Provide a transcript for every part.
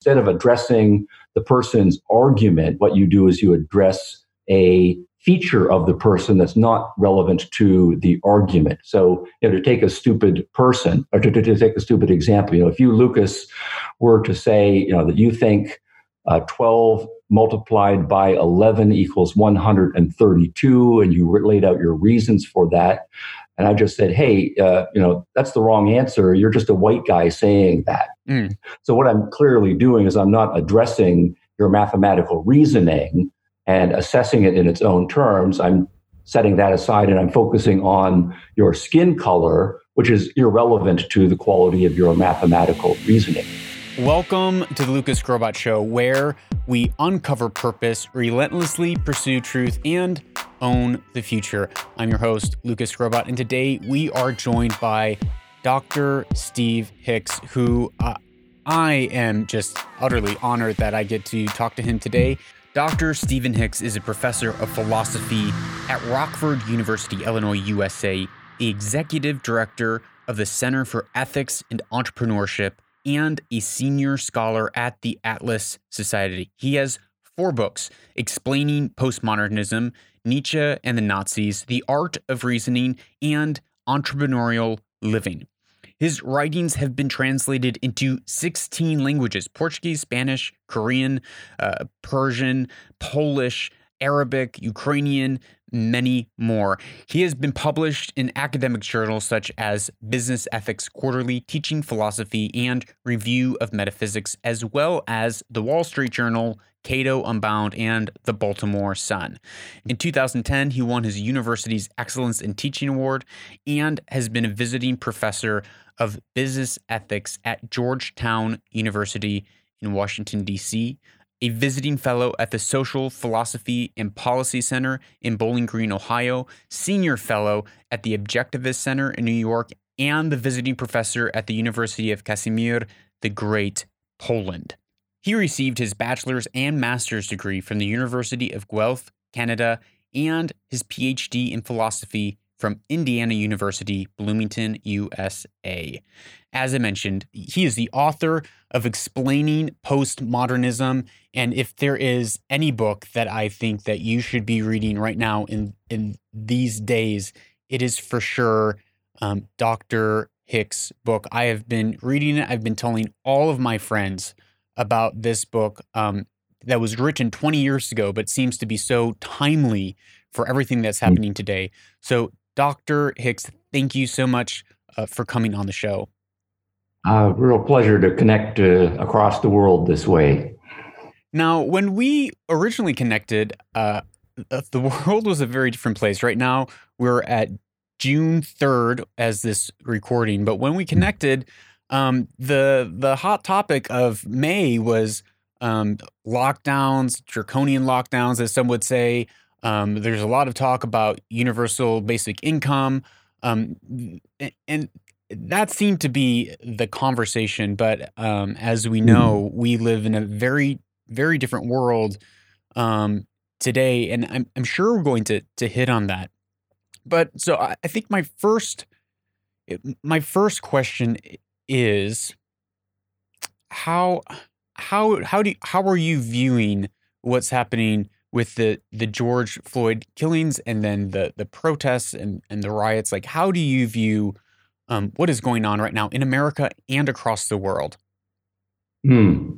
instead of addressing the person's argument, what you do is you address a feature of the person that's not relevant to the argument. So, you know, to take a stupid person, or to, to, to take a stupid example, you know, if you, Lucas, were to say, you know, that you think uh, 12 multiplied by 11 equals 132, and you laid out your reasons for that, and I just said, hey, uh, you know, that's the wrong answer. You're just a white guy saying that. Mm. So, what I'm clearly doing is I'm not addressing your mathematical reasoning and assessing it in its own terms. I'm setting that aside and I'm focusing on your skin color, which is irrelevant to the quality of your mathematical reasoning. Welcome to the Lucas Grobot Show, where we uncover purpose, relentlessly pursue truth, and own the future. I'm your host, Lucas Grobot, and today we are joined by Dr. Steve Hicks, who uh, I am just utterly honored that I get to talk to him today. Dr. Stephen Hicks is a professor of philosophy at Rockford University, Illinois, USA, the executive director of the Center for Ethics and Entrepreneurship and a senior scholar at the Atlas Society. He has four books explaining postmodernism, Nietzsche and the Nazis, The Art of Reasoning, and Entrepreneurial Living. His writings have been translated into 16 languages Portuguese, Spanish, Korean, uh, Persian, Polish, Arabic, Ukrainian, many more. He has been published in academic journals such as Business Ethics Quarterly, Teaching Philosophy, and Review of Metaphysics, as well as the Wall Street Journal, Cato Unbound, and the Baltimore Sun. In 2010, he won his university's Excellence in Teaching Award and has been a visiting professor of business ethics at Georgetown University in Washington, D.C a visiting fellow at the Social Philosophy and Policy Center in Bowling Green, Ohio, senior fellow at the Objectivist Center in New York, and the visiting professor at the University of Casimir the Great, Poland. He received his bachelor's and master's degree from the University of Guelph, Canada, and his PhD in philosophy from Indiana University, Bloomington, USA. As I mentioned, he is the author of Explaining Postmodernism. And if there is any book that I think that you should be reading right now in, in these days, it is for sure um, Dr. Hicks' book. I have been reading it. I've been telling all of my friends about this book um, that was written 20 years ago, but seems to be so timely for everything that's hmm. happening today. So Dr. Hicks, thank you so much uh, for coming on the show. Uh, real pleasure to connect uh, across the world this way. Now, when we originally connected, uh, the world was a very different place. Right now, we're at June 3rd as this recording, but when we connected, um, the the hot topic of May was um, lockdowns, draconian lockdowns, as some would say, um, there's a lot of talk about universal basic income, um, and that seemed to be the conversation. But um, as we mm-hmm. know, we live in a very, very different world um, today, and I'm, I'm sure we're going to to hit on that. But so I, I think my first my first question is how how how do you, how are you viewing what's happening with the the George Floyd killings and then the the protests and and the riots like how do you view um, what is going on right now in America and across the world? Hmm.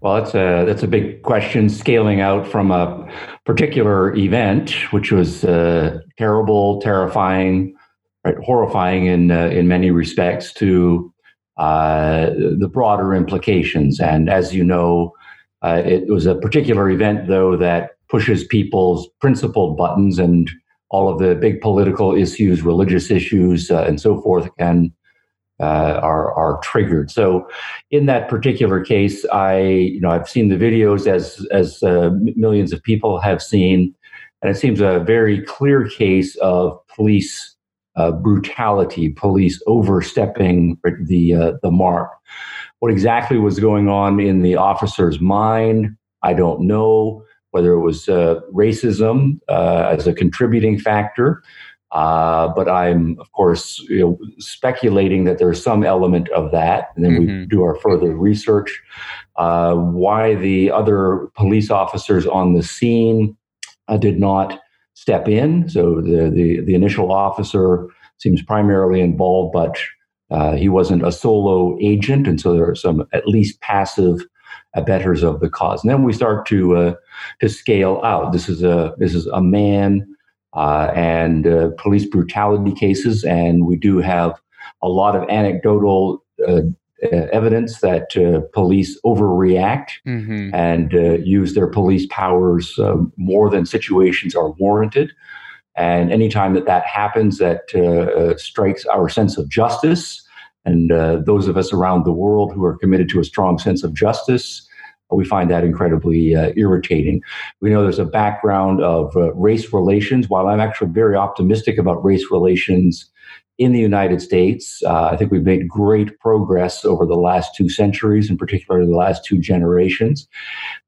Well, that's a that's a big question. Scaling out from a particular event, which was uh, terrible, terrifying, right, horrifying in uh, in many respects, to uh, the broader implications. And as you know, uh, it was a particular event, though, that pushes people's principled buttons and all of the big political issues, religious issues, uh, and so forth can uh, are are triggered. So, in that particular case, I you know I've seen the videos as as uh, millions of people have seen, and it seems a very clear case of police uh, brutality, police overstepping the uh, the mark. What exactly was going on in the officer's mind, I don't know whether it was uh, racism uh, as a contributing factor, Uh, but I'm, of course, you know, speculating that there's some element of that, and then mm-hmm. we do our further research. Uh, why the other police officers on the scene uh, did not step in? So the, the the initial officer seems primarily involved, but uh, he wasn't a solo agent, and so there are some at least passive abettors of the cause. And then we start to uh, to scale out. This is a this is a man uh, and uh, police brutality cases, and we do have a lot of anecdotal uh, evidence that uh, police overreact mm-hmm. and uh, use their police powers more than situations are warranted. And anytime that that happens, that strikes our sense of justice. And those of us around the world who are committed to a strong sense of justice we find that incredibly uh, irritating. We know there's a background of uh, race relations. While I'm actually very optimistic about race relations in the United States, uh, I think we've made great progress over the last two centuries, in particular the last two generations.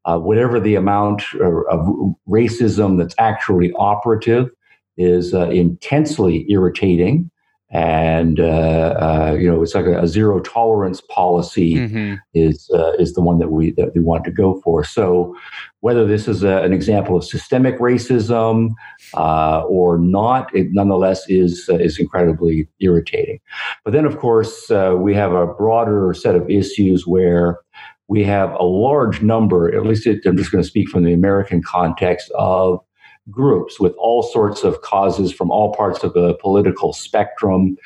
Uh, whatever the amount of racism that's actually operative is uh, intensely irritating and uh, uh, you know it's like a, a zero tolerance policy mm-hmm. is uh, is the one that we that we want to go for. So whether this is a, an example of systemic racism uh, or not, it nonetheless is uh, is incredibly irritating. But then, of course, uh, we have a broader set of issues where we have a large number. At least it, I'm just going to speak from the American context of groups with all sorts of causes from all parts of the political spectrum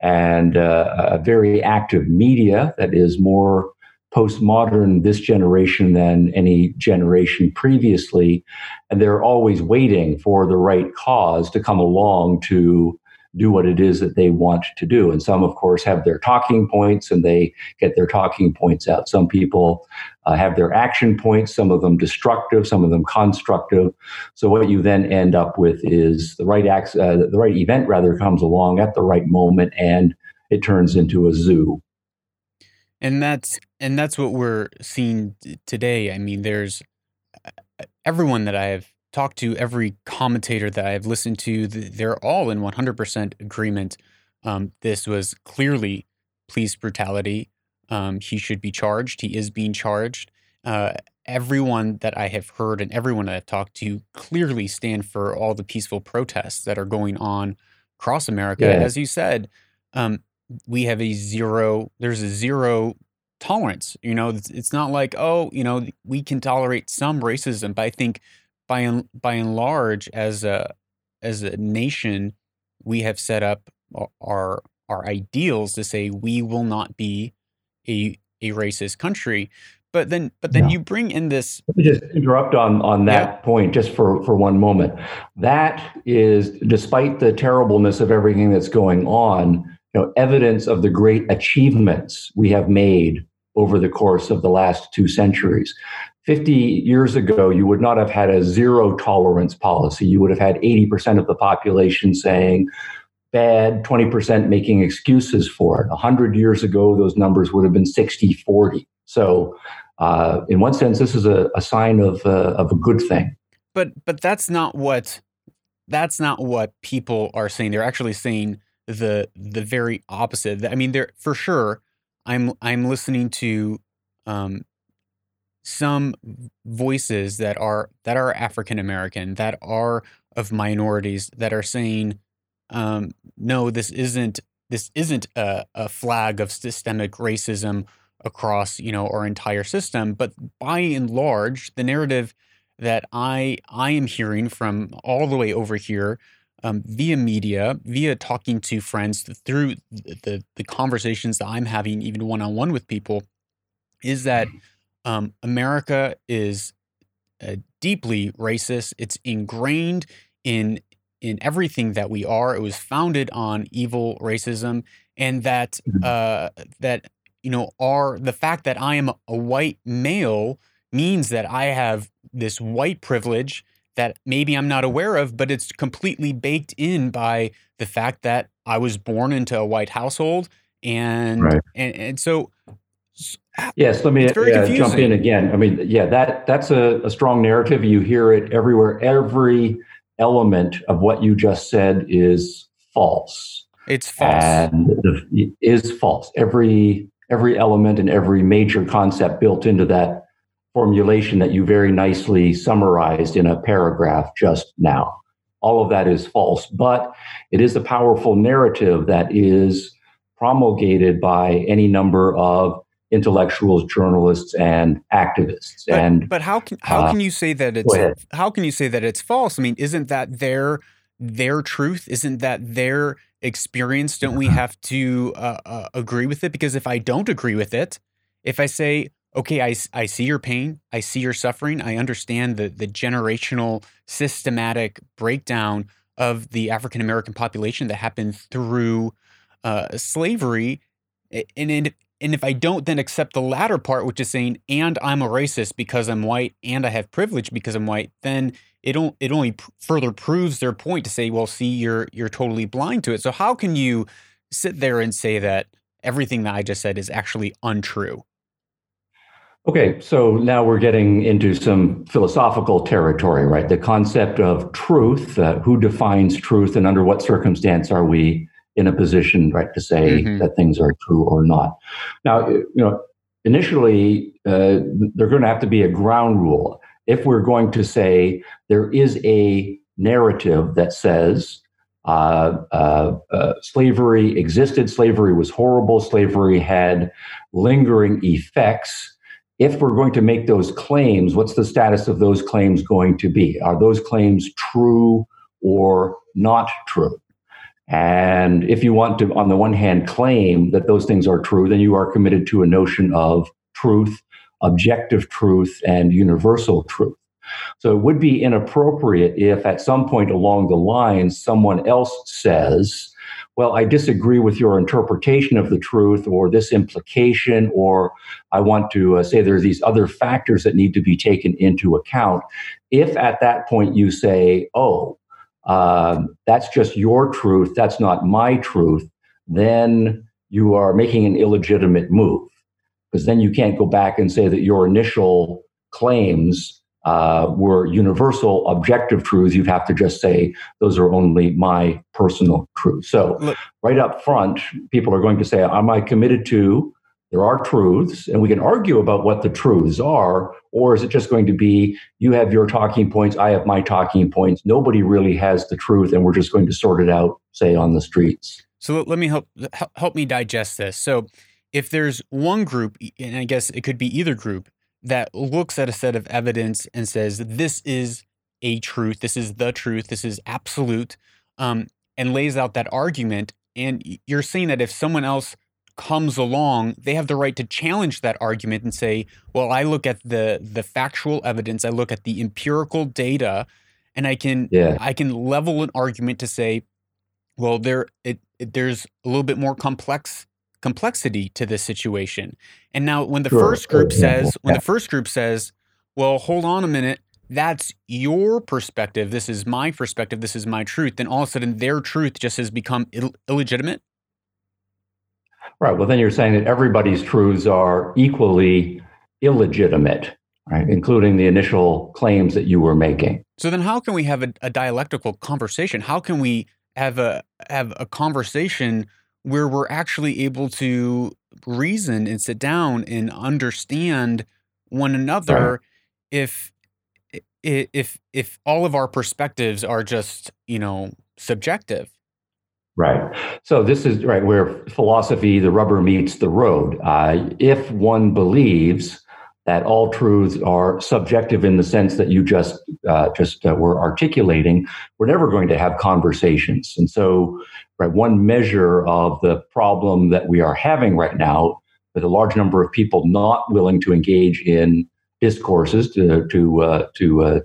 and uh, a very active media that is more postmodern this generation than any generation previously. And they're always waiting for the right cause to come along to do what it is that they want to do. And some, of course, have their talking points and they get their talking points out. Some people uh, have their action points, some of them destructive, some of them constructive. So what you then end up with is the right act, uh, the right event rather comes along at the right moment and it turns into a zoo. And that's and that's what we're seeing today. I mean, there's uh, everyone that I have talked to, every commentator that I've listened to, they're all in 100% agreement. Um, this was clearly police brutality. Um, he should be charged. He is being charged. Uh, everyone that I have heard and everyone that I've talked to clearly stand for all the peaceful protests that are going on across America. Yeah. As you said, um, we have a zero, there's a zero tolerance. You know, it's, it's not like, oh, you know, we can tolerate some racism, but I think by and by and large, as a as a nation, we have set up our our ideals to say we will not be a a racist country. But then, but then yeah. you bring in this. Let me just interrupt on on that yeah. point just for for one moment. That is, despite the terribleness of everything that's going on, you know, evidence of the great achievements we have made over the course of the last two centuries. 50 years ago, you would not have had a zero tolerance policy. You would have had 80% of the population saying, bad, 20% making excuses for it. 100 years ago, those numbers would have been 60 40. So, uh, in one sense, this is a, a sign of, uh, of a good thing. But, but that's not what that's not what people are saying. They're actually saying the the very opposite. I mean, they're for sure. I'm I'm listening to um, some voices that are that are African American, that are of minorities, that are saying, um, no, this isn't this isn't a, a flag of systemic racism across you know our entire system. But by and large, the narrative that I I am hearing from all the way over here um, via media, via talking to friends through the the conversations that I'm having, even one on one with people, is that um, America is uh, deeply racist. It's ingrained in in everything that we are. It was founded on evil racism, and that mm-hmm. uh, that you know are the fact that I am a white male means that I have this white privilege that maybe I'm not aware of, but it's completely baked in by the fact that I was born into a white household, and right. and, and so Yes, let me uh, jump in again. I mean, yeah, that that's a, a, strong narrative. You hear it everywhere. Every element of what you just said is false. It's false. And is false. Every every element and every major concept built into that formulation that you very nicely summarized in a paragraph just now. All of that is false, but it is a powerful narrative that is promulgated by any number of intellectuals, journalists, and activists. But, and but how can how uh, can you say that it's how can you say that it's false? I mean, isn't that their their truth? Isn't that their experience? Don't we have to uh, uh, agree with it? Because if I don't agree with it, if I say, okay, I, I see your pain, I see your suffering, I understand the the generational systematic breakdown of the African American population that happened through uh, slavery, and, and and if I don't then accept the latter part, which is saying, and I'm a racist because I'm white and I have privilege because I'm white, then it, it only further proves their point to say, well, see, you're, you're totally blind to it. So how can you sit there and say that everything that I just said is actually untrue? Okay, so now we're getting into some philosophical territory, right? The concept of truth, uh, who defines truth, and under what circumstance are we in a position, right, to say mm-hmm. that things are true or not. Now, you know, initially, uh, there's going to have to be a ground rule. If we're going to say there is a narrative that says uh, uh, uh, slavery existed, slavery was horrible, slavery had lingering effects. If we're going to make those claims, what's the status of those claims going to be? Are those claims true or not true? And if you want to, on the one hand, claim that those things are true, then you are committed to a notion of truth, objective truth, and universal truth. So it would be inappropriate if at some point along the line someone else says, well, I disagree with your interpretation of the truth or this implication, or I want to uh, say there are these other factors that need to be taken into account. If at that point you say, oh, um, that's just your truth, that's not my truth, then you are making an illegitimate move. Because then you can't go back and say that your initial claims uh, were universal objective truths. You'd have to just say those are only my personal truths. So, Look, right up front, people are going to say, Am I committed to there are truths, and we can argue about what the truths are, or is it just going to be you have your talking points, I have my talking points? Nobody really has the truth, and we're just going to sort it out, say, on the streets. So let me help help me digest this. So if there's one group, and I guess it could be either group, that looks at a set of evidence and says this is a truth, this is the truth, this is absolute, um, and lays out that argument, and you're saying that if someone else comes along, they have the right to challenge that argument and say, "Well, I look at the the factual evidence, I look at the empirical data, and I can yeah. I can level an argument to say, well, there it, it, there's a little bit more complex complexity to this situation." And now, when the sure. first group says, when the first group says, "Well, hold on a minute." That's your perspective. This is my perspective. This is my truth. Then all of a sudden, their truth just has become Ill- illegitimate Right. Well, then you're saying that everybody's truths are equally illegitimate, right? Including the initial claims that you were making. So then, how can we have a, a dialectical conversation? How can we have a have a conversation where we're actually able to reason and sit down and understand one another right. if if if all of our perspectives are just you know subjective Right. So this is right where philosophy, the rubber meets the road. Uh, if one believes that all truths are subjective in the sense that you just uh, just uh, were articulating, we're never going to have conversations. And so, right, one measure of the problem that we are having right now, with a large number of people not willing to engage in discourses to to uh, to uh,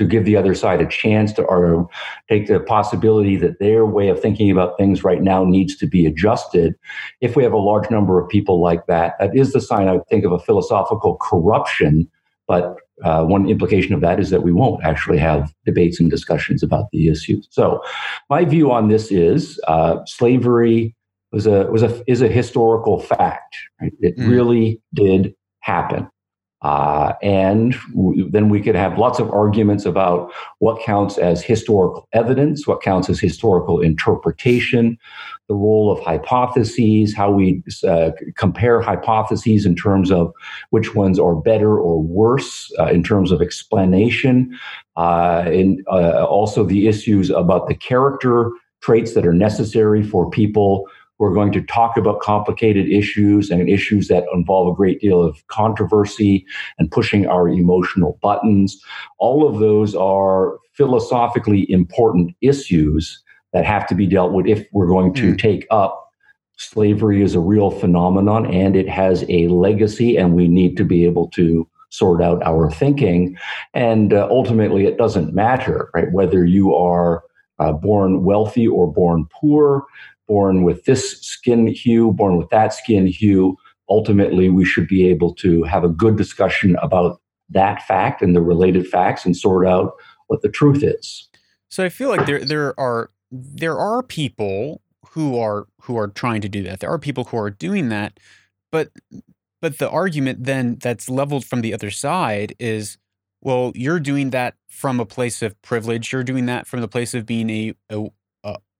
to give the other side a chance to or take the possibility that their way of thinking about things right now needs to be adjusted. If we have a large number of people like that, that is the sign I think of a philosophical corruption. But uh, one implication of that is that we won't actually have debates and discussions about the issues. So, my view on this is uh, slavery was a was a is a historical fact. Right? It mm. really did happen. Uh, and w- then we could have lots of arguments about what counts as historical evidence, what counts as historical interpretation, the role of hypotheses, how we uh, compare hypotheses in terms of which ones are better or worse uh, in terms of explanation, uh, and uh, also the issues about the character traits that are necessary for people we're going to talk about complicated issues and issues that involve a great deal of controversy and pushing our emotional buttons. All of those are philosophically important issues that have to be dealt with if we're going to mm. take up slavery as a real phenomenon and it has a legacy and we need to be able to sort out our thinking and uh, ultimately it doesn't matter right whether you are uh, born wealthy or born poor born with this skin hue, born with that skin hue. Ultimately, we should be able to have a good discussion about that fact and the related facts and sort out what the truth is. So I feel like there there are there are people who are who are trying to do that. There are people who are doing that, but but the argument then that's leveled from the other side is well, you're doing that from a place of privilege. You're doing that from the place of being a, a,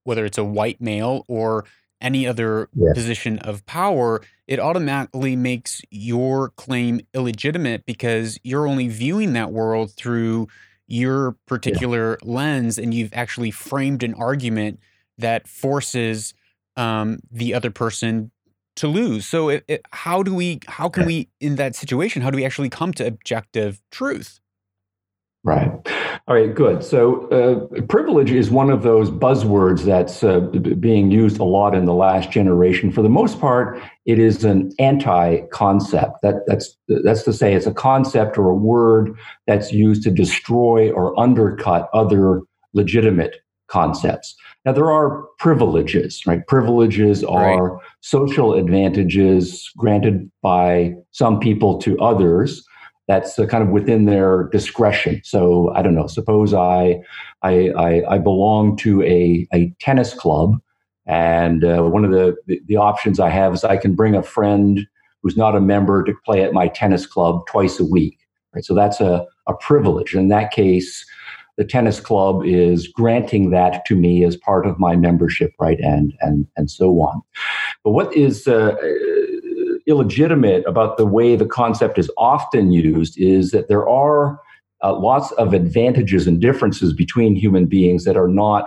whether it's a white male or any other position of power, it automatically makes your claim illegitimate because you're only viewing that world through your particular yeah. lens and you've actually framed an argument that forces um, the other person to lose. So, it, it, how do we, how can we, in that situation, how do we actually come to objective truth? Right. All right, good. So, uh, privilege is one of those buzzwords that's uh, being used a lot in the last generation. For the most part, it is an anti-concept. That, that's that's to say, it's a concept or a word that's used to destroy or undercut other legitimate concepts. Now, there are privileges, right? Privileges are right. social advantages granted by some people to others that's kind of within their discretion. So I don't know. Suppose I I, I, I belong to a, a tennis club, and uh, one of the, the, the options I have is I can bring a friend who's not a member to play at my tennis club twice a week. Right. So that's a, a privilege. In that case, the tennis club is granting that to me as part of my membership right and and and so on but what is uh, illegitimate about the way the concept is often used is that there are uh, lots of advantages and differences between human beings that are not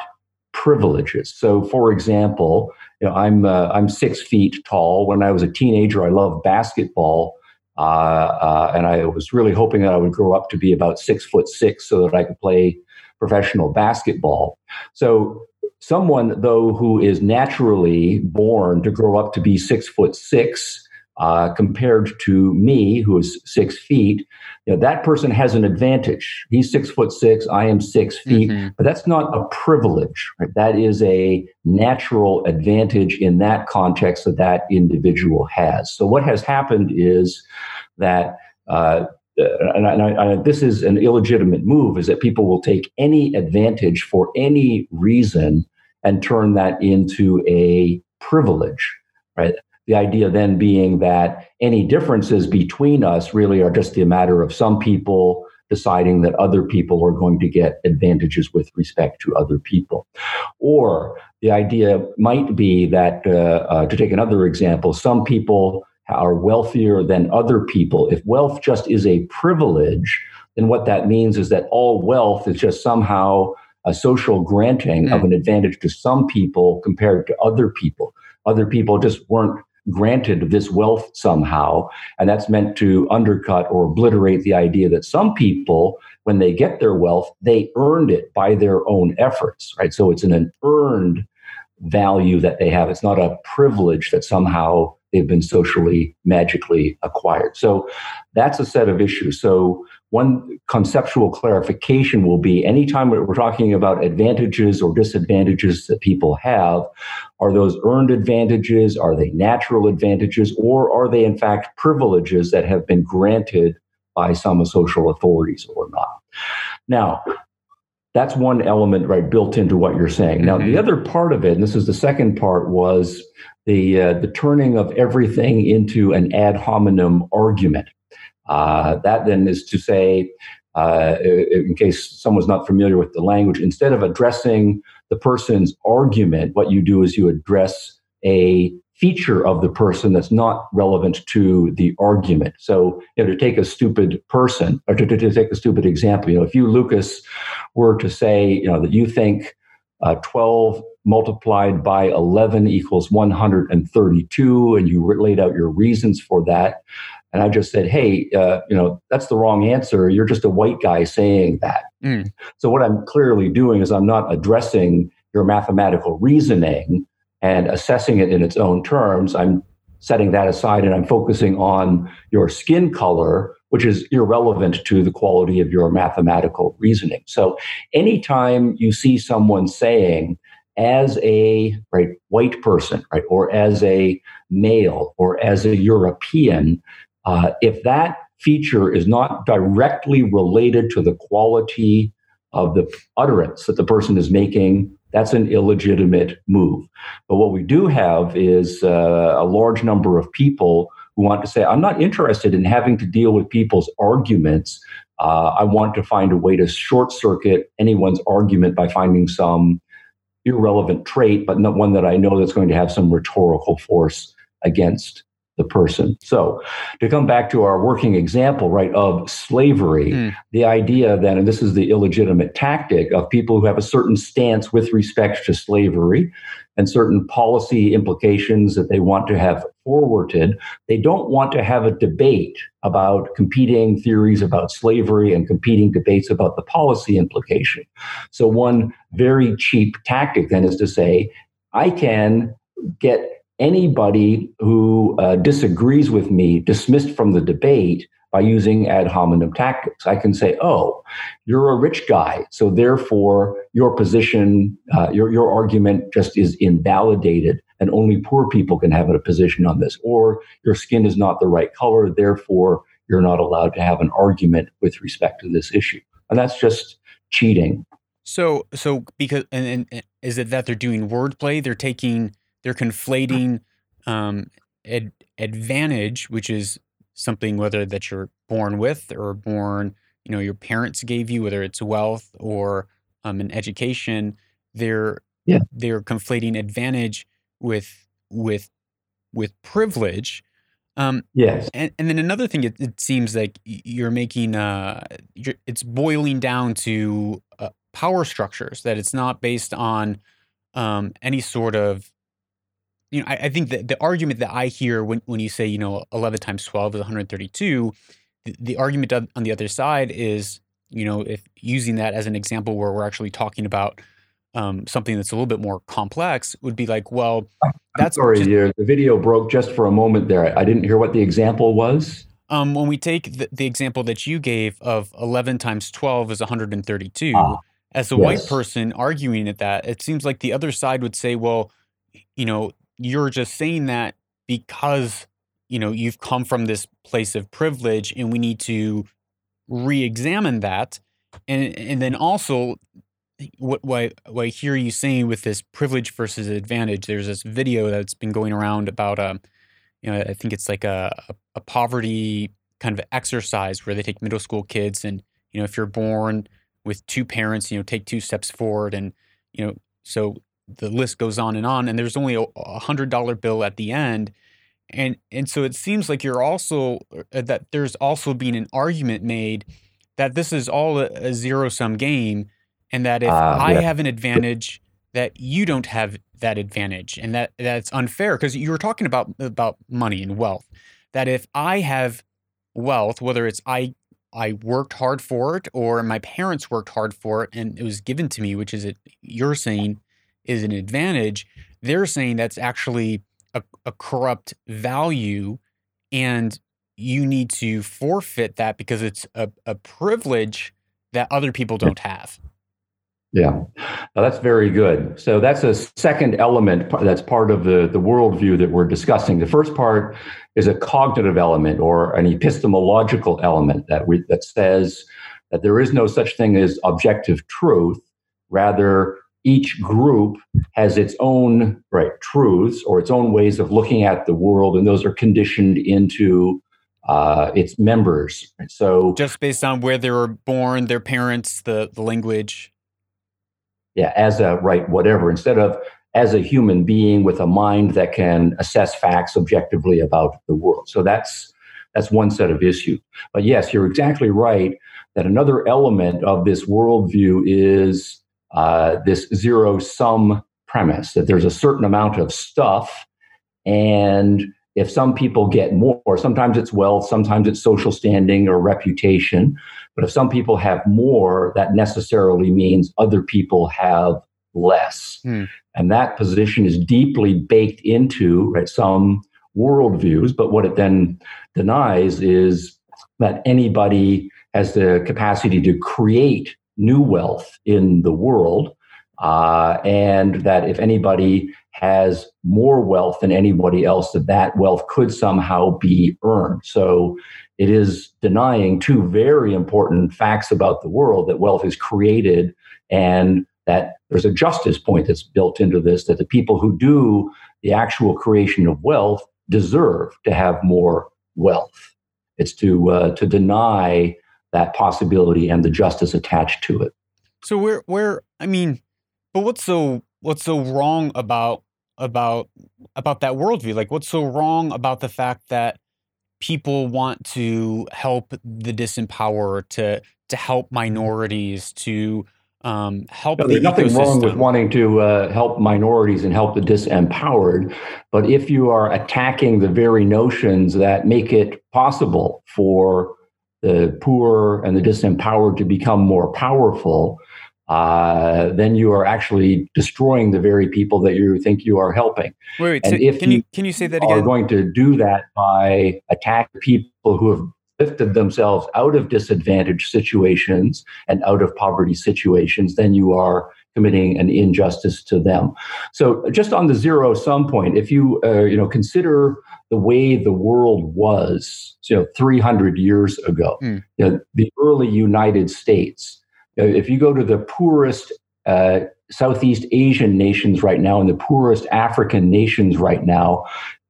privileges. So, for example, you know, I'm uh, I'm six feet tall. When I was a teenager, I loved basketball, uh, uh, and I was really hoping that I would grow up to be about six foot six, so that I could play professional basketball. So, someone though who is naturally born to grow up to be six foot six uh, compared to me, who is six feet, you know, that person has an advantage. He's six foot six, I am six feet, mm-hmm. but that's not a privilege. Right? That is a natural advantage in that context that that individual has. So what has happened is that. Uh, and, I, and I, this is an illegitimate move is that people will take any advantage for any reason and turn that into a privilege right the idea then being that any differences between us really are just a matter of some people deciding that other people are going to get advantages with respect to other people. Or the idea might be that, uh, uh, to take another example, some people are wealthier than other people. If wealth just is a privilege, then what that means is that all wealth is just somehow a social granting mm. of an advantage to some people compared to other people. Other people just weren't granted this wealth somehow. And that's meant to undercut or obliterate the idea that some people, when they get their wealth, they earned it by their own efforts, right? So it's an, earned value that they have. It's not a privilege that somehow they've been socially magically acquired. So that's a set of issues. So one conceptual clarification will be anytime we're talking about advantages or disadvantages that people have, are those earned advantages? Are they natural advantages? Or are they, in fact, privileges that have been granted by some social authorities or not? Now, that's one element right built into what you're saying. Now, mm-hmm. the other part of it, and this is the second part, was the uh, the turning of everything into an ad hominem argument Uh, that then is to say, uh, in case someone's not familiar with the language, instead of addressing the person's argument, what you do is you address a feature of the person that's not relevant to the argument. So, you know, to take a stupid person, or to, to, to take a stupid example, you know, if you, Lucas, were to say, you know, that you think uh, 12 multiplied by 11 equals 132, and you laid out your reasons for that, and I just said, hey, uh, you know, that's the wrong answer. You're just a white guy saying that. Mm. So what I'm clearly doing is I'm not addressing your mathematical reasoning and assessing it in its own terms. I'm setting that aside and I'm focusing on your skin color, which is irrelevant to the quality of your mathematical reasoning. So anytime you see someone saying, as a right white person, right, or as a male, or as a European, uh, if that feature is not directly related to the quality of the utterance that the person is making, that's an illegitimate move. But what we do have is uh, a large number of people who want to say, I'm not interested in having to deal with people's arguments. Uh, I want to find a way to short circuit anyone's argument by finding some irrelevant trait, but not one that I know that's going to have some rhetorical force against the person. So, to come back to our working example, right, of slavery, mm. the idea then, and this is the illegitimate tactic of people who have a certain stance with respect to slavery and certain policy implications that they want to have forwarded, they don't want to have a debate about competing theories about slavery and competing debates about the policy implication. So, one very cheap tactic then is to say, I can get anybody who uh, disagrees with me dismissed from the debate by using ad hominem tactics. I can say, oh, you're a rich guy, so therefore your position, uh, your, your argument just is invalidated, and only poor people can have a position on this. Or your skin is not the right color, therefore you're not allowed to have an argument with respect to this issue. And that's just cheating. So, so because, and, and is it that they're doing wordplay? They're taking they're conflating um, ad- advantage, which is something whether that you're born with or born, you know, your parents gave you, whether it's wealth or um, an education. They're yeah. they're conflating advantage with with with privilege. Um, yes. And, and then another thing, it, it seems like you're making, uh, you're, it's boiling down to uh, power structures, that it's not based on um, any sort of you know, I, I, think that the argument that I hear when, when you say, you know, 11 times 12 is 132, the, the argument on the other side is, you know, if using that as an example where we're actually talking about um, something that's a little bit more complex, would be like, well, that's I'm sorry. Just, the video broke just for a moment there. I didn't hear what the example was. Um, when we take the, the, example that you gave of 11 times 12 is 132, ah, as a yes. white person arguing at that, it seems like the other side would say, well, you know, you're just saying that because you know you've come from this place of privilege and we need to re-examine that. And and then also what, what, what I hear you saying with this privilege versus advantage, there's this video that's been going around about, um, you know, I think it's like a, a poverty kind of exercise where they take middle school kids and, you know, if you're born with two parents, you know, take two steps forward and, you know, so the list goes on and on and there's only a hundred dollar bill at the end. And and so it seems like you're also uh, that there's also been an argument made that this is all a, a zero sum game and that if uh, i have an advantage that you don't have that advantage and that that's unfair because you were talking about about money and wealth. That if i have wealth whether it's i I worked hard for it or my parents worked hard for it and it was given to me, which is it you're saying is an advantage, they're saying that's actually a, a corrupt value and you need to forfeit that because it's a, a privilege that other people don't have. Yeah, that's very good. So that's a second element that's part of the, the worldview that we're discussing. The first part is a cognitive element or an epistemological element that we, that says that there is no such thing as objective truth. Rather, each group has its own right truths or its own ways of looking at the world, and those are conditioned into uh, its members. So just based on where they were born, their parents, the the language. Yeah, as a right, whatever. Instead of as a human being with a mind that can assess facts objectively about the world. So that's that's one set of issues. But yes, you're exactly right that another element of this worldview is uh, this zero sum premise that there's a certain amount of stuff and if some people get more, sometimes it's wealth, sometimes it's social standing or reputation. But if some people have more, that necessarily means other people have less. Hmm. And that position is deeply baked into right, some worldviews. But what it then denies is that anybody has the capacity to create new wealth in the world. Uh, and that if anybody has more wealth than anybody else, that that wealth could somehow be earned. So it is denying two very important facts about the world that wealth is created and that there's a justice point that's built into this that the people who do the actual creation of wealth deserve to have more wealth. It's to uh, to deny that possibility and the justice attached to it. So where where I mean, but what's so what's so wrong about about about that worldview? Like what's so wrong about the fact that people want to help the disempowered, to to help minorities, to um, help no, there's the nothing ecosystem. wrong with wanting to uh, help minorities and help the disempowered, but if you are attacking the very notions that make it possible for the poor and the disempowered to become more powerful, uh, then you are actually destroying the very people that you think you are helping. Wait, wait and so if can you, you can you say that again? Are going to do that by attack people who have lifted themselves out of disadvantaged situations and out of poverty situations, then you are committing an injustice to them. So, just on the zero sum point, if you uh, you know consider the way the world was, you know, 300 years ago, mm. you know, the early United States. You know, if you go to the poorest uh, Southeast Asian nations right now and the poorest African nations right now,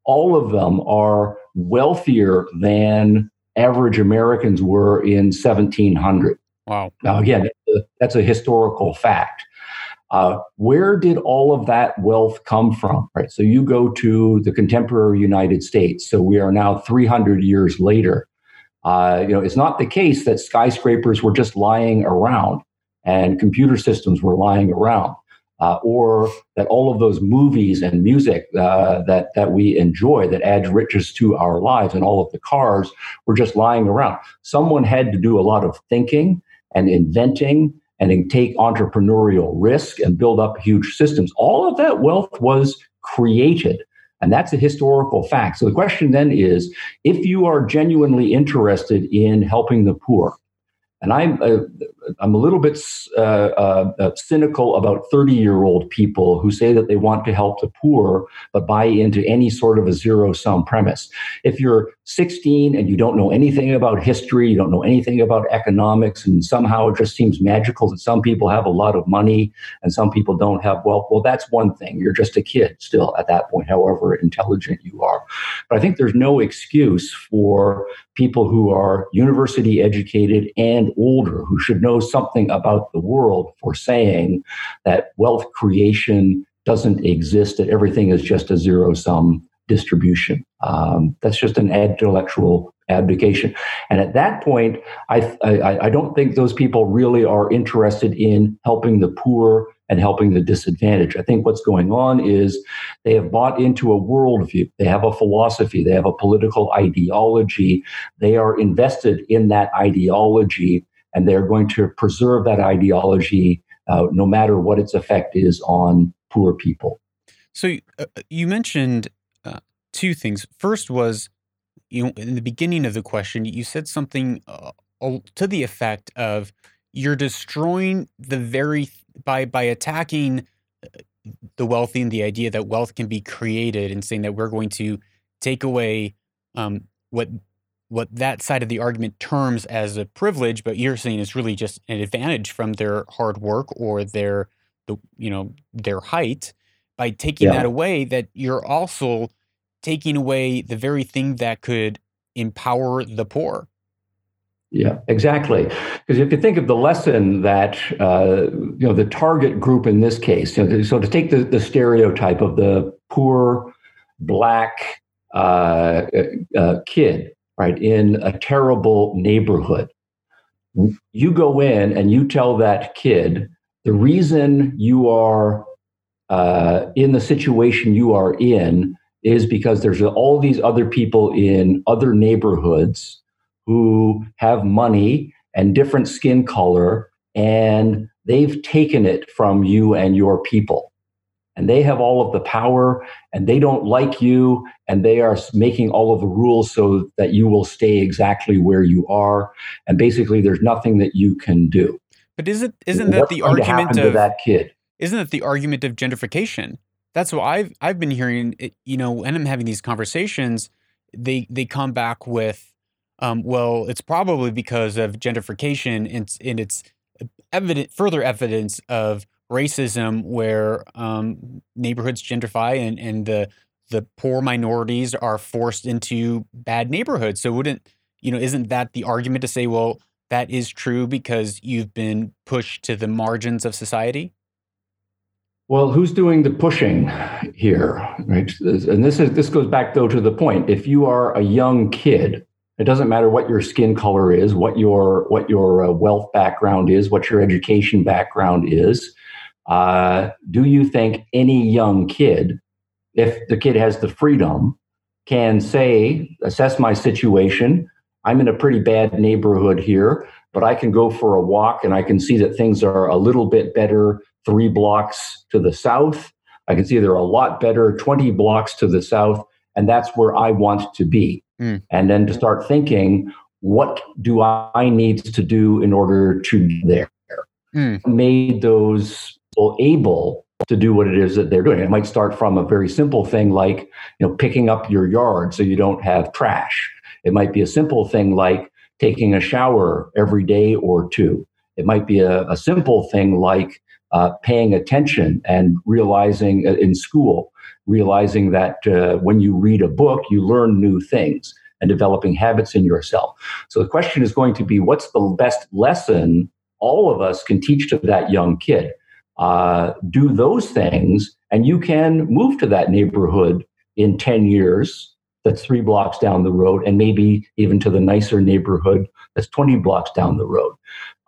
all of them are wealthier than average Americans were in 1700. Wow. Now, again, that's a historical fact. Uh, where did all of that wealth come from? Right. So you go to the contemporary United States. So we are now 300 years later. Uh, you know, it's not the case that skyscrapers were just lying around and computer systems were lying around uh, or that all of those movies and music uh, that that we enjoy that adds riches to our lives and all of the cars were just lying around. Someone had to do a lot of thinking and inventing and take entrepreneurial risk and build up huge systems. All of that wealth was created. And that's a historical fact. So the question then is if you are genuinely interested in helping the poor, and I'm uh, I'm a little bit uh, uh, uh cynical about 30 year old people who say that they want to help the poor but buy into any sort of a zero sum premise. If you're 16 and you don't know anything about history, you don't know anything about economics, and somehow it just seems magical that some people have a lot of money and some people don't have wealth, well, that's one thing. You're just a kid still at that point, however intelligent you are. But I think there's no excuse for people who are university educated and older who should know something about the world for saying that wealth creation doesn't exist, that everything is just a zero sum distribution. Um, that's just an intellectual abdication. And at that point, I, I, I don't think those people really are interested in helping the poor and helping the disadvantaged. I think what's going on is they have bought into a worldview, they have a philosophy, they have a political ideology, they are invested in that ideology, and they're going to preserve that ideology uh, no matter what its effect is on poor people. So uh, you mentioned uh, two things. First was, you know, in the beginning of the question, you said something uh, to the effect of you're destroying the very by by attacking uh, the wealthy and the idea that wealth can be created and saying that we're going to take away um, what what that side of the argument terms as a privilege, but you're saying is really just an advantage from their hard work or their the you know their height. By taking yeah. that away, that you're also taking away the very thing that could empower the poor. Yeah, exactly. Because if you think of the lesson that uh, you know the target group in this case, you know, so to take the, the stereotype of the poor black uh, uh, kid, right, in a terrible neighborhood, you go in and you tell that kid the reason you are uh, in the situation you are in is because there's all these other people in other neighborhoods who have money and different skin color, and they've taken it from you and your people. And they have all of the power, and they don't like you, and they are making all of the rules so that you will stay exactly where you are. And basically, there's nothing that you can do. But isn't isn't that the argument of that kid? Isn't that the argument of gentrification? That's what I've I've been hearing. You know, when I'm having these conversations, they they come back with um, well, it's probably because of gentrification and, and it's evident, further evidence of racism where um, neighborhoods gentrify and, and the the poor minorities are forced into bad neighborhoods. So wouldn't you know? Isn't that the argument to say, well, that is true because you've been pushed to the margins of society? Well, who's doing the pushing here, right? And this is this goes back though to the point: if you are a young kid it doesn't matter what your skin color is, what your what your uh, wealth background is, what your education background is. Uh, do you think any young kid, if the kid has the freedom, can say, assess my situation? I'm in a pretty bad neighborhood here, but I can go for a walk and I can see that things are a little bit better three blocks to the south. I can see they're a lot better 20 blocks to the south, and that's where I want to be mm. and then to start thinking, what do I need to do in order to get there? Mm. Made those people able to do what it is that they're doing. It might start from a very simple thing like, you know, picking up your yard so you don't have trash. It might be a simple thing like taking a shower every day or two. It might be a, a simple thing like uh, paying attention and realizing uh, in school realizing that uh, when you read a book, you learn new things and developing habits in yourself. So the question is going to be what's the best lesson all of us can teach to that young kid? Uh, do those things, and you can move to that neighborhood in 10 years that's three blocks down the road, and maybe even to the nicer neighborhood that's 20 blocks down the road.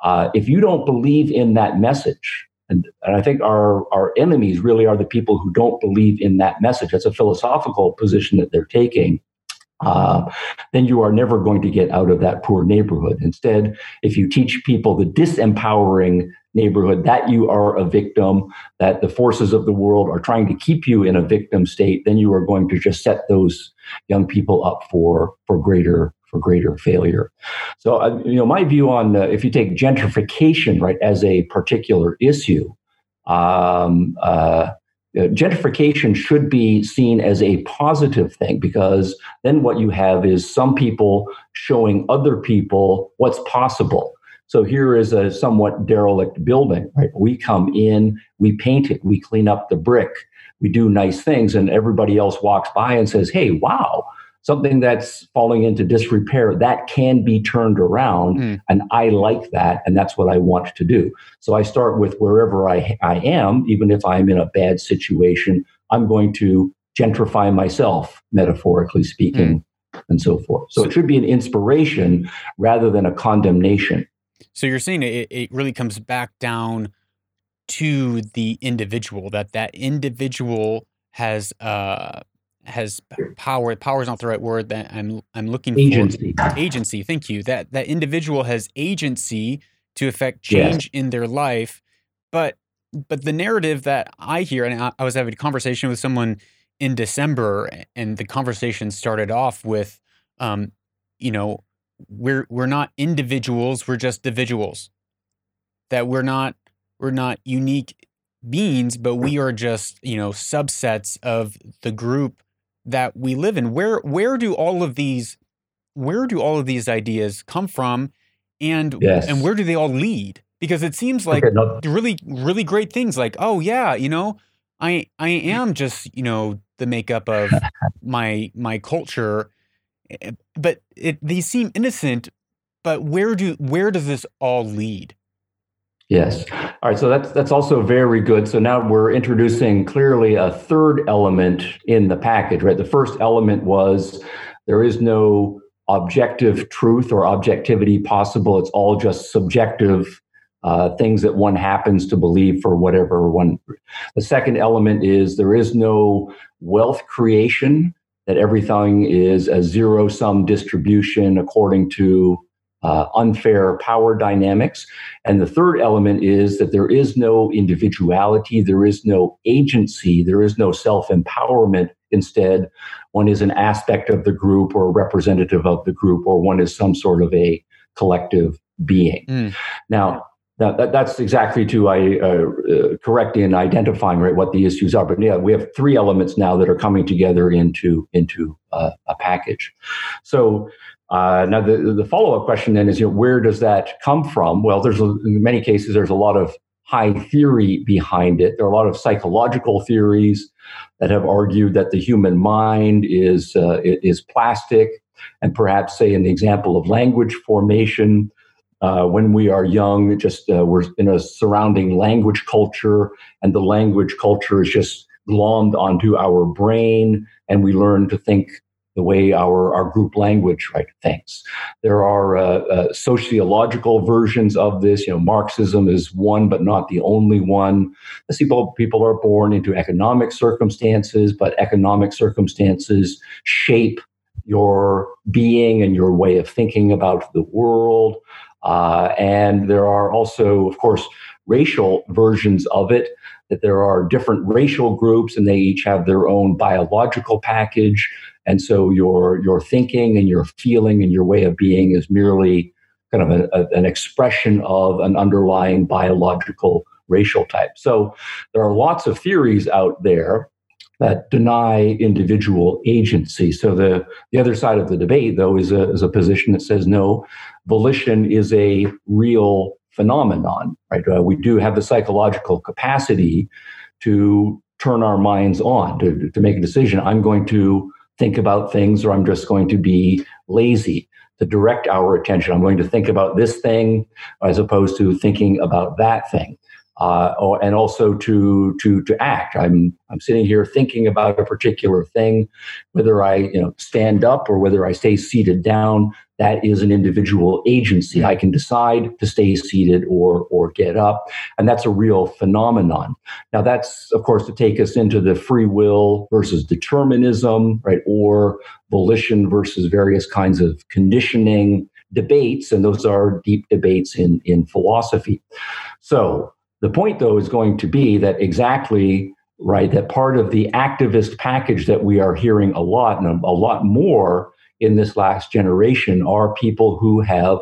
Uh, if you don't believe in that message, and, and I think our, our enemies really are the people who don't believe in that message. That's a philosophical position that they're taking. Uh, then you are never going to get out of that poor neighborhood. Instead, if you teach people the disempowering neighborhood that you are a victim, that the forces of the world are trying to keep you in a victim state, then you are going to just set those young people up for for greater for greater failure. So, uh, you know, my view on uh, if you take gentrification right as a particular issue, um, uh, gentrification should be seen as a positive thing because then what you have is some people showing other people what's possible. So here is a somewhat derelict building, right? We come in, we paint it, we clean up the brick, we do nice things, and everybody else walks by and says, "Hey, wow, something that's falling into disrepair that can be turned around mm. and i like that and that's what i want to do so i start with wherever i, I am even if i'm in a bad situation i'm going to gentrify myself metaphorically speaking mm. and so forth so, so, it should be an inspiration rather than a condemnation so you're saying it, it really comes back down to the individual that that individual has uh has power. Power is not the right word that I'm I'm looking agency. for. Agency. Thank you. That that individual has agency to affect change in their life. But but the narrative that I hear, and I, I was having a conversation with someone in December, and the conversation started off with, um, you know, we're we're not individuals, we're just individuals. That we're not we're not unique beings, but we are just you know subsets of the group that we live in. Where where do all of these where do all of these ideas come from and yes. and where do they all lead? Because it seems like okay, really really great things like, oh yeah, you know, I I am just, you know, the makeup of my my culture but it, they seem innocent. But where do where does this all lead? Yes. All right. So that's that's also very good. So now we're introducing clearly a third element in the package, right? The first element was there is no objective truth or objectivity possible. It's all just subjective uh, things that one happens to believe for whatever one. The second element is there is no wealth creation, that everything is a zero sum distribution according to uh, unfair power dynamics. And the third element is that there is no individuality, there is no agency, there is no self empowerment. Instead, one is an aspect of the group or a representative of the group, or one is some sort of a collective being. Mm. Now, that, that's exactly to I uh, uh, correct in identifying right what the issues are. But yeah, we have three elements now that are coming together into into uh, a package. So uh, now, the, the follow up question then is, you know, where does that come from? Well, there's in many cases there's a lot of high theory behind it. There are a lot of psychological theories that have argued that the human mind is uh, is plastic, and perhaps say in the example of language formation. Uh, when we are young, just uh, we're in a surrounding language culture, and the language culture is just glommed onto our brain, and we learn to think the way our, our group language right thinks. There are uh, uh, sociological versions of this. You know, Marxism is one, but not the only one. People people are born into economic circumstances, but economic circumstances shape your being and your way of thinking about the world. Uh, and there are also, of course, racial versions of it that there are different racial groups and they each have their own biological package and so your your thinking and your feeling and your way of being is merely kind of a, a, an expression of an underlying biological racial type. So there are lots of theories out there that deny individual agency. So the, the other side of the debate, though, is a, is a position that says no, volition is a real phenomenon, right? Uh, we do have the psychological capacity to turn our minds on, to, to make a decision. I'm going to think about things or I'm just going to be lazy to direct our attention. I'm going to think about this thing as opposed to thinking about that thing. Uh, or, and also to to to act. I'm I'm sitting here thinking about a particular thing, whether I you know stand up or whether I stay seated down that is an individual agency. I can decide to stay seated or or get up, and that's a real phenomenon. Now, that's of course to take us into the free will versus determinism, right, or volition versus various kinds of conditioning debates, and those are deep debates in in philosophy. So the point, though, is going to be that exactly right that part of the activist package that we are hearing a lot and a, lot more in this last generation are people who have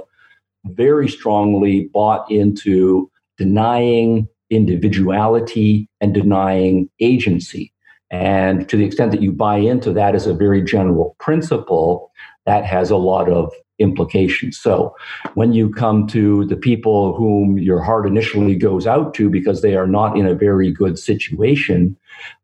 very strongly bought into denying individuality and denying agency. And to the extent that you buy into that as a very general principle, that has a lot of implications. So when you come to the people whom your heart initially goes out to because they are not in a very good situation,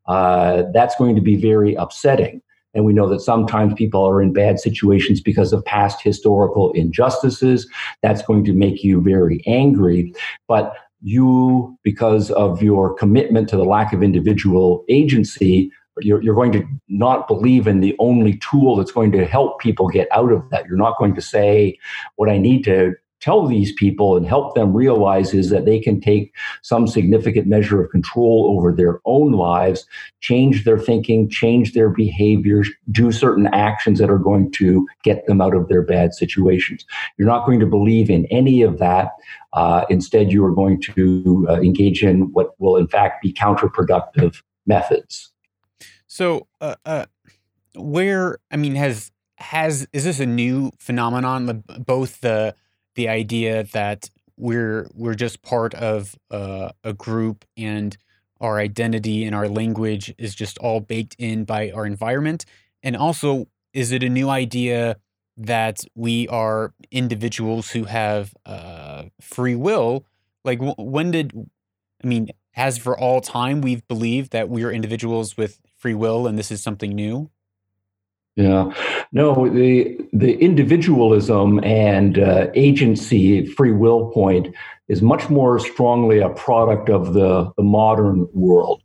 uh, that's going to be very upsetting. And we know that sometimes people are in bad situations because of past historical injustices. That's going to make you very angry. But you, because of your commitment to the lack of individual agency, you're, you're going to not believe in the only tool that's going to help people get out of that. You're not going to say, what I need to tell these people and help them realize is that they can take some significant measure of control over their own lives, change their thinking, change their behaviors, do certain actions that are going to get them out of their bad situations. You're not going to believe in any of that. Uh, instead, you are going to uh, engage in what will, in fact, be counterproductive methods. So, uh, uh where I mean, has has is this a new phenomenon? Both the the idea that we're we're just part of uh, a group and our identity and our language is just all baked in by our environment and also is it a new idea that we are individuals who have uh, free will like when did i mean as for all time we've believed that we are individuals with free will and this is something new Yeah, no, the the individualism and uh, agency, free will point is much more strongly a product of the, the modern world.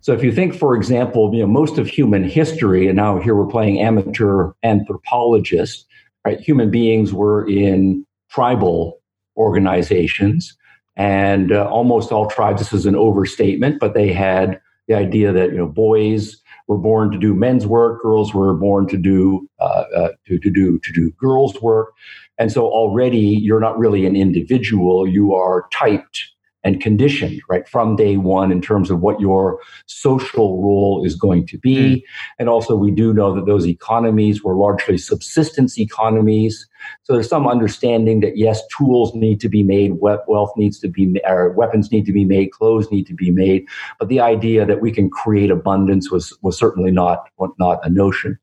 So if you think, for example, you know, most of human history, and now here we're playing amateur anthropologist, right? Human beings were in tribal organizations, and uh, almost all tribes. This is an overstatement, but they had the idea that you know boys were born to do men's work, girls were born to do uh, uh, to, to do to do girls' work, and so already you're not really an individual; you are typed and conditioned right from day one in terms of what your social role is going to be. Mm. And also, we do know that those economies were largely subsistence economies. So there's some understanding that yes, tools need to be made, wealth needs to be, or weapons need to be made, clothes need to be made. But the idea that we can create abundance was was certainly not not a notion.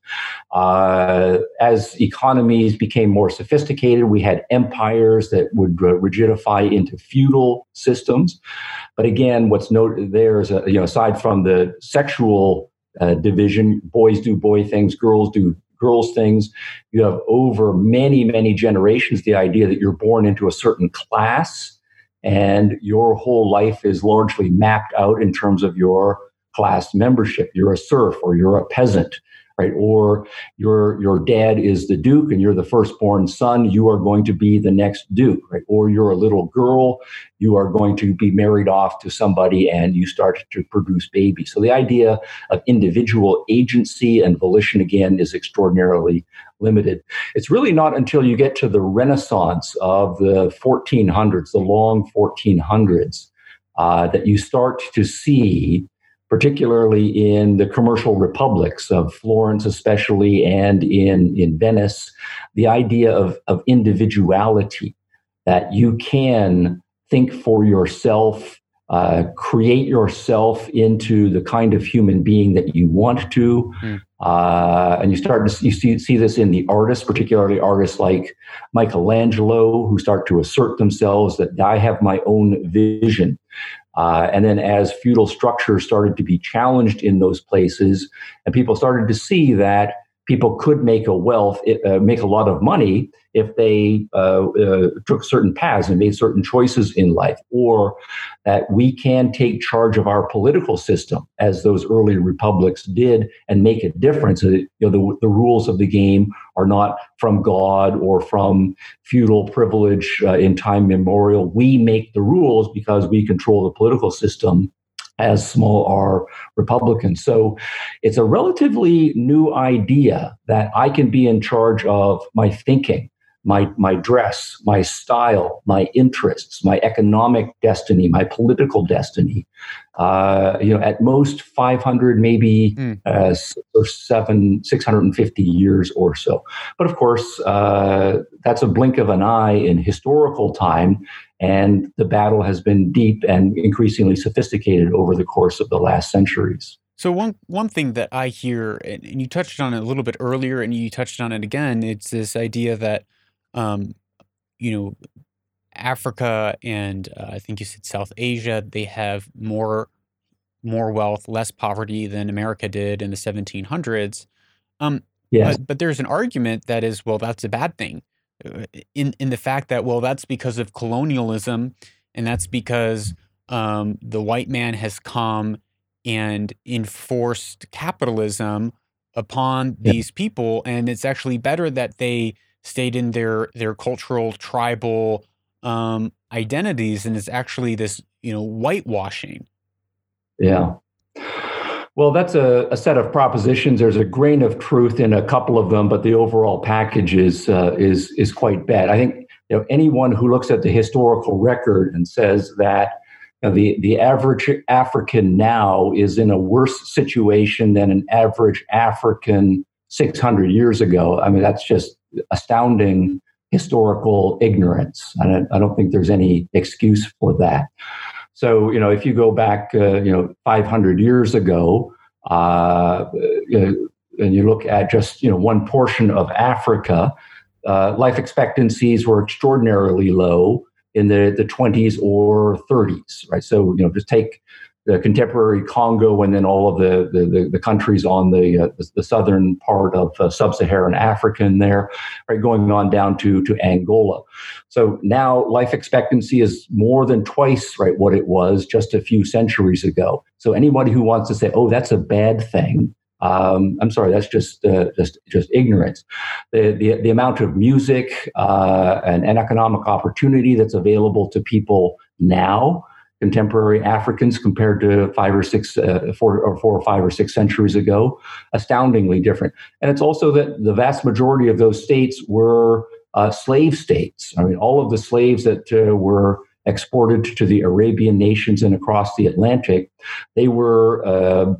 Uh, as economies became more sophisticated, we had empires that would rigidify into feudal systems. But again, what's noted there is, a, you know, aside from the sexual uh, division, boys do boy things, girls do girls things. You have over many, many generations the idea that you're born into a certain class and your whole life is largely mapped out in terms of your class membership. You're a serf or you're a peasant right? Or your your dad is the duke and you're the firstborn son, you are going to be the next duke, right? Or you're a little girl, you are going to be married off to somebody and you start to produce babies. So the idea of individual agency and volition again is extraordinarily limited. It's really not until you get to the Renaissance of the 1400s, the long 1400s, uh, that you start to see particularly in the commercial republics of Florence, especially, and in, in Venice, the idea of, of individuality, that you can think for yourself, uh, create yourself into the kind of human being that you want to. Mm. Uh, and you start to you see, see this in the artists, particularly artists like Michelangelo, who start to assert themselves that I have my own vision. Uh, and then as feudal structures started to be challenged in those places, and people started to see that people could make a wealth, uh, make a lot of money if they uh, uh, took certain paths and made certain choices in life, or that we can take charge of our political system as those early republics did and make a difference. You know, the, the rules of the game are not from God or from feudal privilege uh, in time memorial. We make the rules because we control the political system as small r Republicans. So it's a relatively new idea that I can be in charge of my thinking, my, my dress, my style, my interests, my economic destiny, my political destiny. Uh, you know, at most 500, maybe mm. uh, or seven, 650 years or so. But of course, uh, that's a blink of an eye in historical time. And the battle has been deep and increasingly sophisticated over the course of the last centuries. So one one thing that I hear, and you touched on it a little bit earlier, and you touched on it again, it's this idea that, um, you know, Africa and uh, I think you said South Asia, they have more more wealth, less poverty than America did in the 1700s. Um, yes. but, but there's an argument that is, well, that's a bad thing uh, in in the fact that well that's because of colonialism and that's because um, the white man has come and enforced capitalism upon yeah. these people and it's actually better that they stayed in their their cultural tribal um, identities and it's actually this you know whitewashing yeah well, that's a, a, set of propositions. There's a grain of truth in a couple of them, but the overall package is uh, is is quite bad. I think you know anyone who looks at the historical record and says that you know, the the average African now is in a worse situation than an average African 600 years ago. I mean, that's just astounding historical ignorance. I I don't think there's any excuse for that. So, you know, if you go back, uh, you know, 500 years ago, uh, you know, and you look at just, you know, one portion of Africa, uh, life expectancies were extraordinarily low in the, the 20s or 30s, right? So, you know, just take the contemporary Congo, and then all of the the, the countries on the, uh, the southern part of uh, sub-Saharan Africa in there, right, going on down to to Angola. So now life expectancy is more than twice right what it was just a few centuries ago. So anybody who wants to say, "Oh, that's a bad thing," um, I'm sorry, that's just uh, just just ignorance. The the, the amount of music uh, and, and economic opportunity that's available to people now contemporary Africans compared to five or six, uh, four or four or five or six centuries ago, astoundingly different. And it's also that the vast majority of those states were uh, slave states. I mean, all of the slaves that uh, were exported to the Arabian nations and across the Atlantic, they were uh,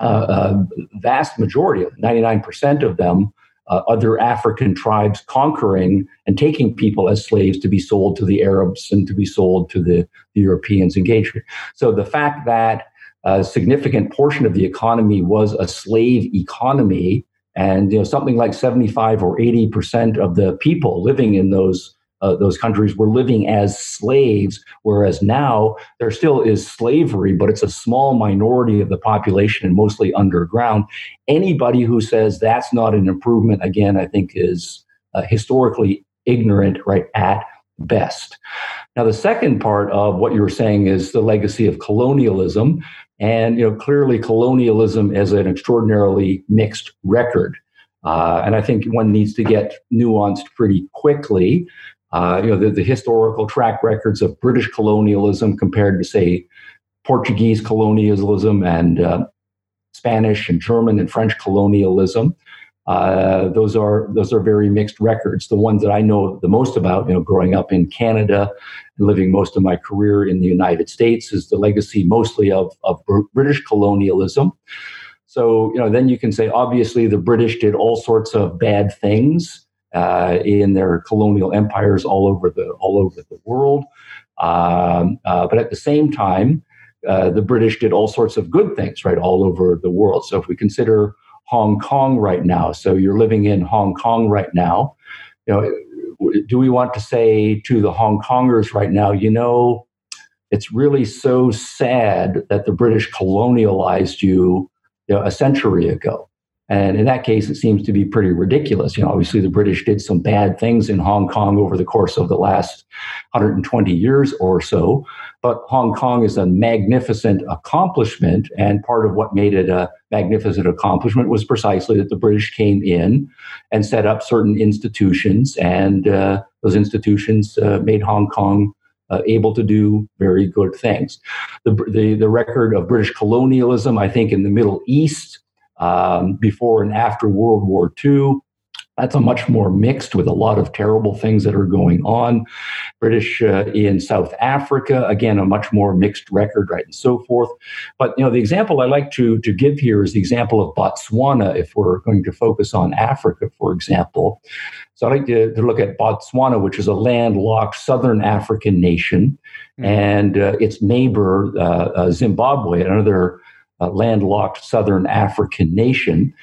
uh, uh, vast majority, 99% of them, uh, other African tribes conquering and taking people as slaves to be sold to the Arabs and to be sold to the, the Europeans engaged. So the fact that a significant portion of the economy was a slave economy, and you know something like 75 or 80 percent of the people living in those uh, those countries were living as slaves, whereas now there still is slavery, but it's a small minority of the population and mostly underground. Anybody who says that's not an improvement, again, I think is uh, historically ignorant, right, at best. Now, the second part of what you were saying is the legacy of colonialism. And, you know, clearly colonialism is an extraordinarily mixed record. Uh, and I think one needs to get nuanced pretty quickly uh, you know, the, the, historical track records of British colonialism compared to, say, Portuguese colonialism and uh, Spanish and German and French colonialism. Uh, those are those are very mixed records. The ones that I know the most about, you know, growing up in Canada and living most of my career in the United States, is the legacy mostly of of British colonialism. So, you know, then you can say obviously the British did all sorts of bad things uh, in their colonial empires all over the all over the world. Um, uh, but at the same time, uh, the British did all sorts of good things, right, all over the world. So if we consider Hong Kong right now, so you're living in Hong Kong right now, you know, do we want to say to the Hong Kongers right now, you know, it's really so sad that the British colonialized you, you know, a century ago. And in that case, it seems to be pretty ridiculous. You know, obviously the British did some bad things in Hong Kong over the course of the last 120 years or so, but Hong Kong is a magnificent accomplishment. And part of what made it a magnificent accomplishment was precisely that the British came in and set up certain institutions, and uh, those institutions uh, made Hong Kong uh, able to do very good things. The, the, the record of British colonialism, I think, in the Middle East um, before and after World War II. That's a much more mixed with a lot of terrible things that are going on. British uh, in South Africa, again, a much more mixed record, right, and so forth. But you know, the example I like to to give here is the example of Botswana. If we're going to focus on Africa, for example, so I like to, to look at Botswana, which is a landlocked southern African nation, mm-hmm. and uh, its neighbor uh, uh Zimbabwe, another uh, landlocked southern African nation.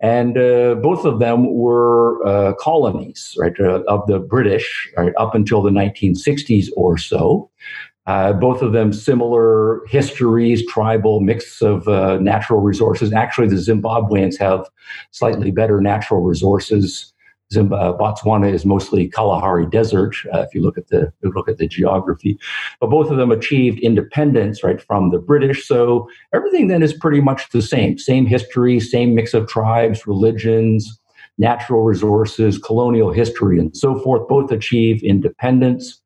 And uh, both of them were uh, colonies, right, uh, of the British, right, up until the 1960s or so. Uh, both of them similar histories, tribal mix of natural resources. Actually, the Zimbabweans have slightly better natural resources Zimba, uh, Botswana is mostly Kalahari Desert. Uh, if you look at the look at the geography, but both of them achieved independence right from the British. So everything then is pretty much the same, same history, same mix of tribes, religions, natural resources, colonial history, and so forth. Both achieve independence.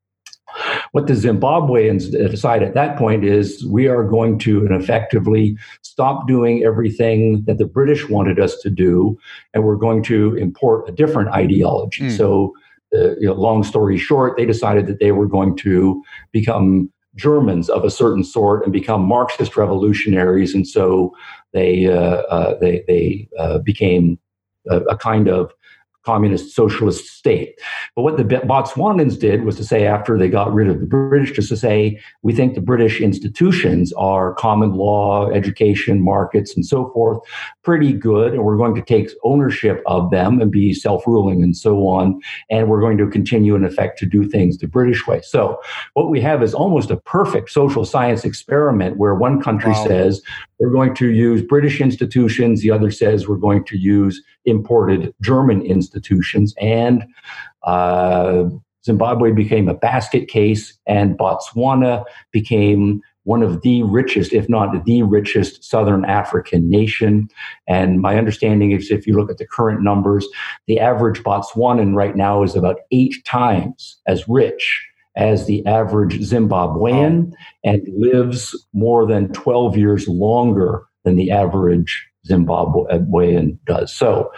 What the Zimbabweans decide at that point is we are going to effectively stop doing everything that the British wanted us to do, and we're going to import a different ideology. Mm. So, uh, you know, long story short, they decided that they were going to become Germans of a certain sort and become Marxist revolutionaries, and so they uh, uh, they they uh, became a, a, kind of communist socialist state. But what the Botswanans did was to say, after they got rid of the British, just to say, we think the British institutions are common law, education, markets, and so forth, pretty good. And we're going to take ownership of them and be self ruling and so on. And we're going to continue, in effect, to do things the British way. So what we have is almost a perfect social science experiment where one country wow. says, we're going to use British institutions, the other says, we're going to use imported German institutions. And uh, Zimbabwe became a basket case, and Botswana became one of the richest, if not the richest, Southern African nation. And my understanding is if you look at the current numbers, the average Botswanan right now is about eight times as rich as the average Zimbabwean and lives more than 12 years longer than the average Zimbabwean does. So,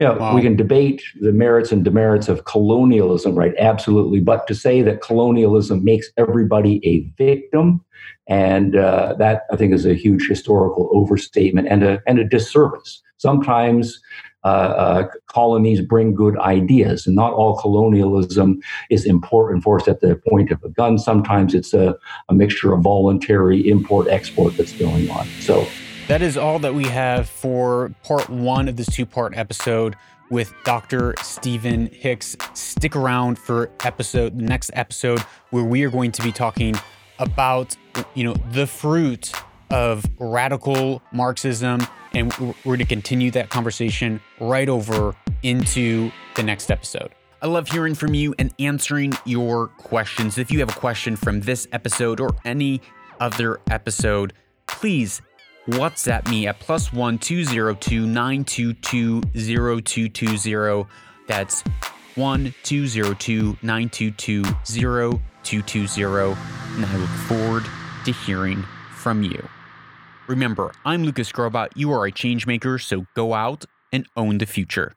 you know, wow. we can debate the merits and demerits of colonialism, right? Absolutely. But to say that colonialism makes everybody a victim, and uh, that I think is a huge historical overstatement and a, and a disservice. Sometimes uh, uh, colonies bring good ideas, and not all colonialism is import enforced at the point of a gun. Sometimes it's a, a mixture of voluntary import export that's going on. So that is all that we have for part one of this two part episode with Dr. Stephen Hicks. Stick around for episode the next episode where we are going to be talking about you know the fruit of radical Marxism and we're going to continue that conversation right over into the next episode. I love hearing from you and answering your questions. If you have a question from this episode or any other episode, please WhatsApp me at plus one two zero two nine two two zero two two zero. That's one two zero two nine two two zero two two zero. And I look forward to hearing from you. Remember, I'm Lucas Skrobot. You are a changemaker, so go out and own the future.